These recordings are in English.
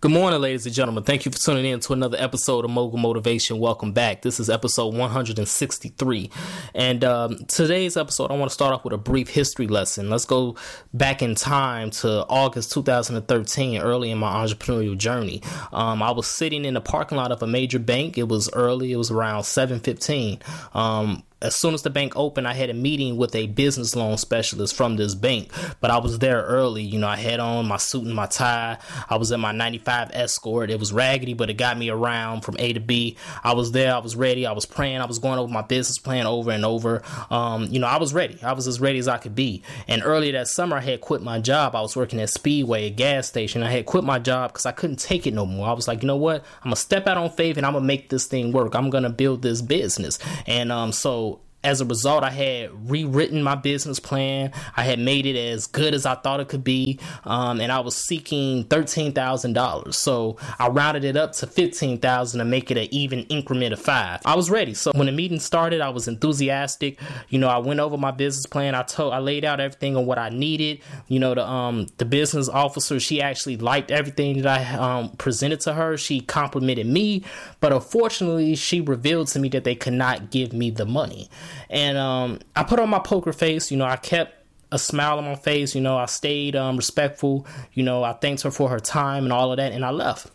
Good morning, ladies and gentlemen. Thank you for tuning in to another episode of Mogul Motivation. Welcome back. This is episode 163. And um, today's episode, I want to start off with a brief history lesson. Let's go back in time to August 2013, early in my entrepreneurial journey. Um, I was sitting in the parking lot of a major bank. It was early, it was around 715. Um, as soon as the bank opened, I had a meeting with a business loan specialist from this bank. But I was there early. You know, I had on my suit and my tie. I was in my 95 Escort. It was raggedy, but it got me around from A to B. I was there. I was ready. I was praying. I was going over my business plan over and over. Um, you know, I was ready. I was as ready as I could be. And earlier that summer, I had quit my job. I was working at Speedway, a gas station. I had quit my job because I couldn't take it no more. I was like, you know what? I'm going to step out on faith and I'm going to make this thing work. I'm going to build this business. And um, so as a result, I had rewritten my business plan. I had made it as good as I thought it could be, um, and I was seeking thirteen thousand dollars. So I rounded it up to fifteen thousand to make it an even increment of five. I was ready. So when the meeting started, I was enthusiastic. You know, I went over my business plan. I told, I laid out everything on what I needed. You know, the um the business officer, she actually liked everything that I um, presented to her. She complimented me, but unfortunately, she revealed to me that they could not give me the money. And um, I put on my poker face. You know, I kept a smile on my face. You know, I stayed um, respectful. You know, I thanked her for her time and all of that, and I left.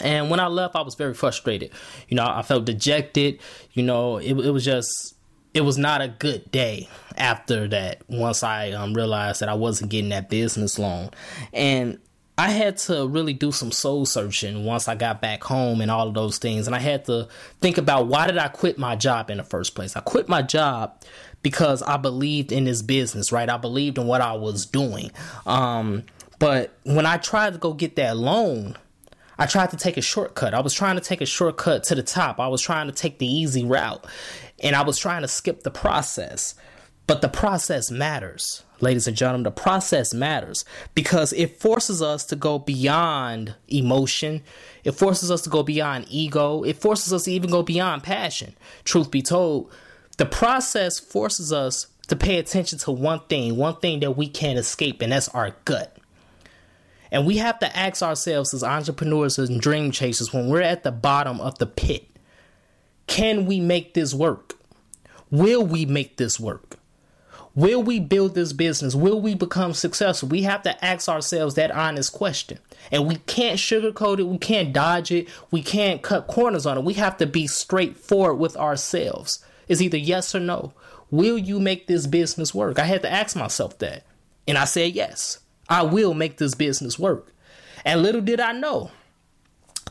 And when I left, I was very frustrated. You know, I felt dejected. You know, it, it was just, it was not a good day after that. Once I um, realized that I wasn't getting that business loan, and I had to really do some soul searching once I got back home and all of those things. And I had to think about why did I quit my job in the first place? I quit my job because I believed in this business, right? I believed in what I was doing. Um, but when I tried to go get that loan, I tried to take a shortcut. I was trying to take a shortcut to the top. I was trying to take the easy route. And I was trying to skip the process. But the process matters, ladies and gentlemen. The process matters because it forces us to go beyond emotion. It forces us to go beyond ego. It forces us to even go beyond passion. Truth be told, the process forces us to pay attention to one thing, one thing that we can't escape, and that's our gut. And we have to ask ourselves as entrepreneurs and dream chasers when we're at the bottom of the pit can we make this work? Will we make this work? Will we build this business? Will we become successful? We have to ask ourselves that honest question. And we can't sugarcoat it. We can't dodge it. We can't cut corners on it. We have to be straightforward with ourselves. It's either yes or no. Will you make this business work? I had to ask myself that. And I said yes. I will make this business work. And little did I know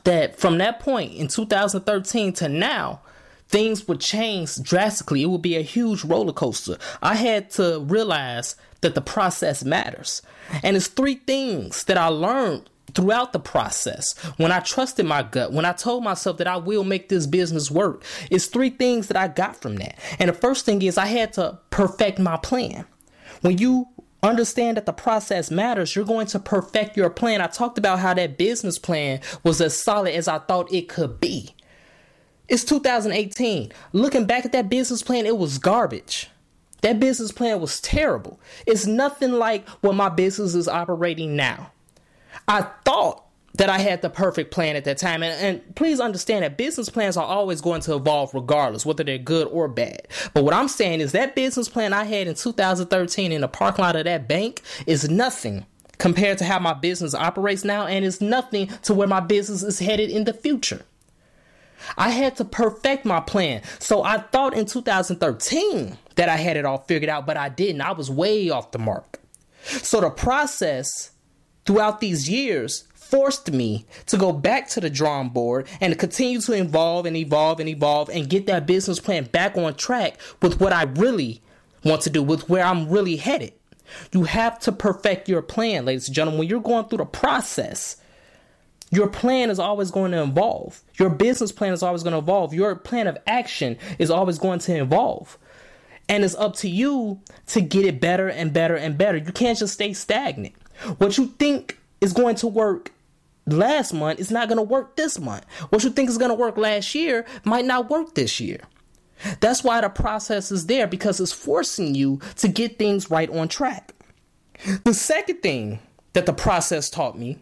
that from that point in 2013 to now, things would change drastically. It would be a huge roller coaster. I had to realize that the process matters. And it's three things that I learned throughout the process when I trusted my gut, when I told myself that I will make this business work. It's three things that I got from that. And the first thing is I had to perfect my plan. When you understand that the process matters, you're going to perfect your plan. I talked about how that business plan was as solid as I thought it could be. It's 2018. Looking back at that business plan, it was garbage. That business plan was terrible. It's nothing like what my business is operating now. I thought that I had the perfect plan at that time. And, and, please understand that business plans are always going to evolve regardless, whether they're good or bad. But what I'm saying is that business plan I had in 2013 in the parking lot of that bank is nothing compared to how my business operates now and is nothing to where my business is headed in the future. I had to perfect my plan. So I thought in 2013 that I had it all figured out, but I didn't. I was way off the mark. So the process throughout these years forced me to go back to the drawing board and to continue to evolve and evolve and evolve and get that business plan back on track with what I really want to do, with where I'm really headed. You have to perfect your plan, ladies and gentlemen. When you're going through the process, your plan is always going to evolve. Your business plan is always going to evolve. Your plan of action is always going to evolve. And it's up to you to get it better and better and better. You can't just stay stagnant. What you think is going to work last month is not going to work this month. What you think is going to work last year might not work this year. That's why the process is there because it's forcing you to get things right on track. The second thing that the process taught me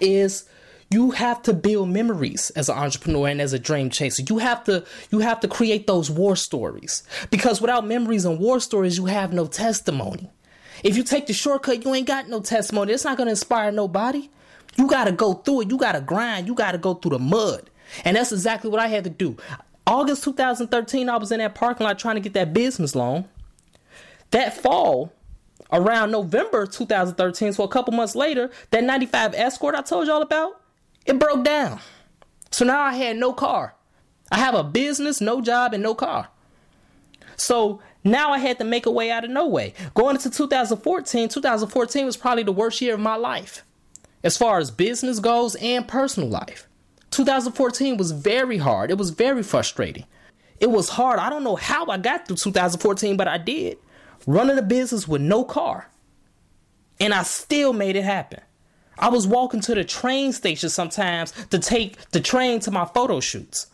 is you have to build memories as an entrepreneur and as a dream chaser. You have to you have to create those war stories because without memories and war stories, you have no testimony. If you take the shortcut, you ain't got no testimony. It's not going to inspire nobody. You got to go through it. You got to grind. You got to go through the mud. And that's exactly what I had to do. August 2013, I was in that parking lot trying to get that business loan. That fall, around November 2013, so a couple months later, that 95 Escort I told y'all about, it broke down. So now I had no car. I have a business, no job, and no car. So now I had to make a way out of no way. Going into 2014, 2014 was probably the worst year of my life as far as business goes and personal life. 2014 was very hard. It was very frustrating. It was hard. I don't know how I got through 2014, but I did. Running a business with no car. And I still made it happen. I was walking to the train station sometimes to take the train to my photo shoots.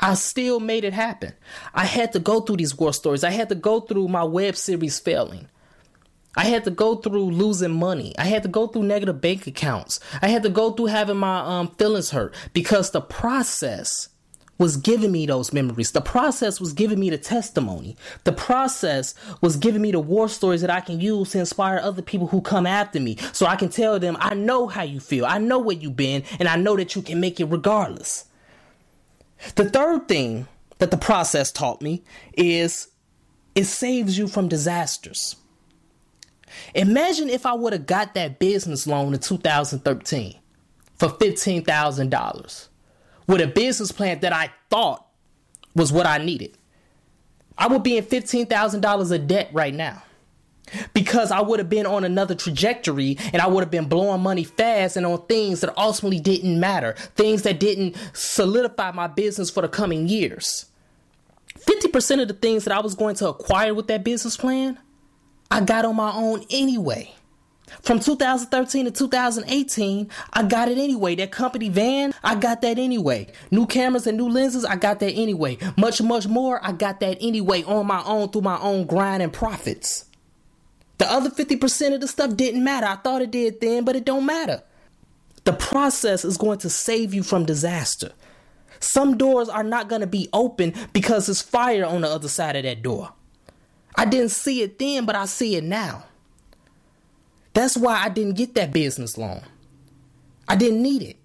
I still made it happen. I had to go through these war stories. I had to go through my web series failing. I had to go through losing money. I had to go through negative bank accounts. I had to go through having my um, feelings hurt because the process was giving me those memories. The process was giving me the testimony. The process was giving me the war stories that I can use to inspire other people who come after me. So I can tell them, I know how you feel. I know where you've been, and I know that you can make it regardless. The third thing that the process taught me is it saves you from disasters. Imagine if I would have got that business loan in 2013 for $15,000 with a business plan that I thought was what I needed. I would be in $15,000 of debt right now because I would have been on another trajectory and I would have been blowing money fast and on things that ultimately didn't matter, things that didn't solidify my business for the coming years. 50% of the things that I was going to acquire with that business plan, I got on my own anyway. From 2013 to 2018, I got it anyway. That company van, I got that anyway. New cameras and new lenses, I got that anyway. Much, much more, I got that anyway on my own through my own grind and profits. The other 50% of the stuff didn't matter. I thought it did then, but it don't matter. The process is going to save you from disaster. Some doors are not going to be open because there's fire on the other side of that door. I didn't see it then, but I see it now. That's why I didn't get that business loan. I didn't need it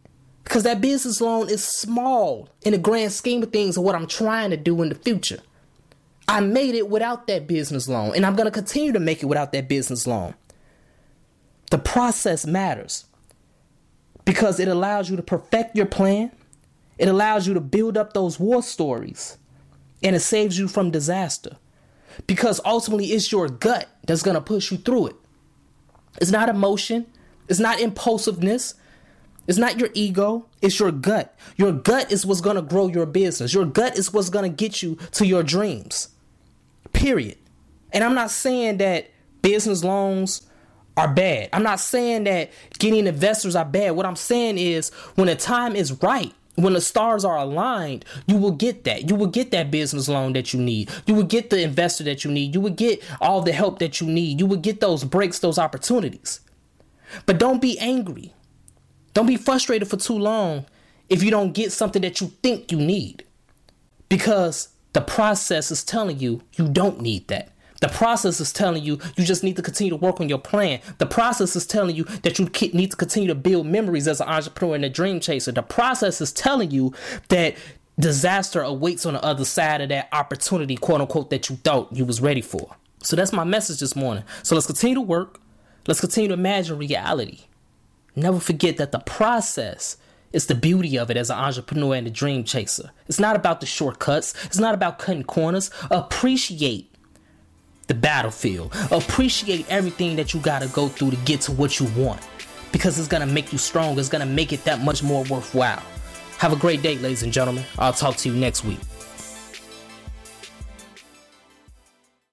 because that business loan is small in the grand scheme of things of what I'm trying to do in the future. I made it without that business loan, and I'm going to continue to make it without that business loan. The process matters because it allows you to perfect your plan, it allows you to build up those war stories, and it saves you from disaster because ultimately it's your gut that's going to push you through it. It's not emotion, it's not impulsiveness, it's not your ego, it's your gut. Your gut is what's going to grow your business. Your gut is what's going to get you to your dreams. Period. And I'm not saying that business loans are bad. I'm not saying that getting investors are bad. What I'm saying is when the time is right, when the stars are aligned, you will get that. You will get that business loan that you need. You will get the investor that you need. You will get all the help that you need. You will get those breaks, those opportunities. But don't be angry. Don't be frustrated for too long if you don't get something that you think you need. Because the process is telling you you don't need that. The process is telling you you just need to continue to work on your plan. The process is telling you that you need to continue to build memories as an entrepreneur and a dream chaser. The process is telling you that disaster awaits on the other side of that opportunity, quote unquote, that you thought you was ready for. So that's my message this morning. So let's continue to work. Let's continue to imagine reality. Never forget that the process is the beauty of it as an entrepreneur and a dream chaser. It's not about the shortcuts. It's not about cutting corners. Appreciate the battlefield. Appreciate everything that you got to go through to get to what you want because it's going to make you strong. It's going to make it that much more worthwhile. Have a great day, ladies and gentlemen. I'll talk to you next week.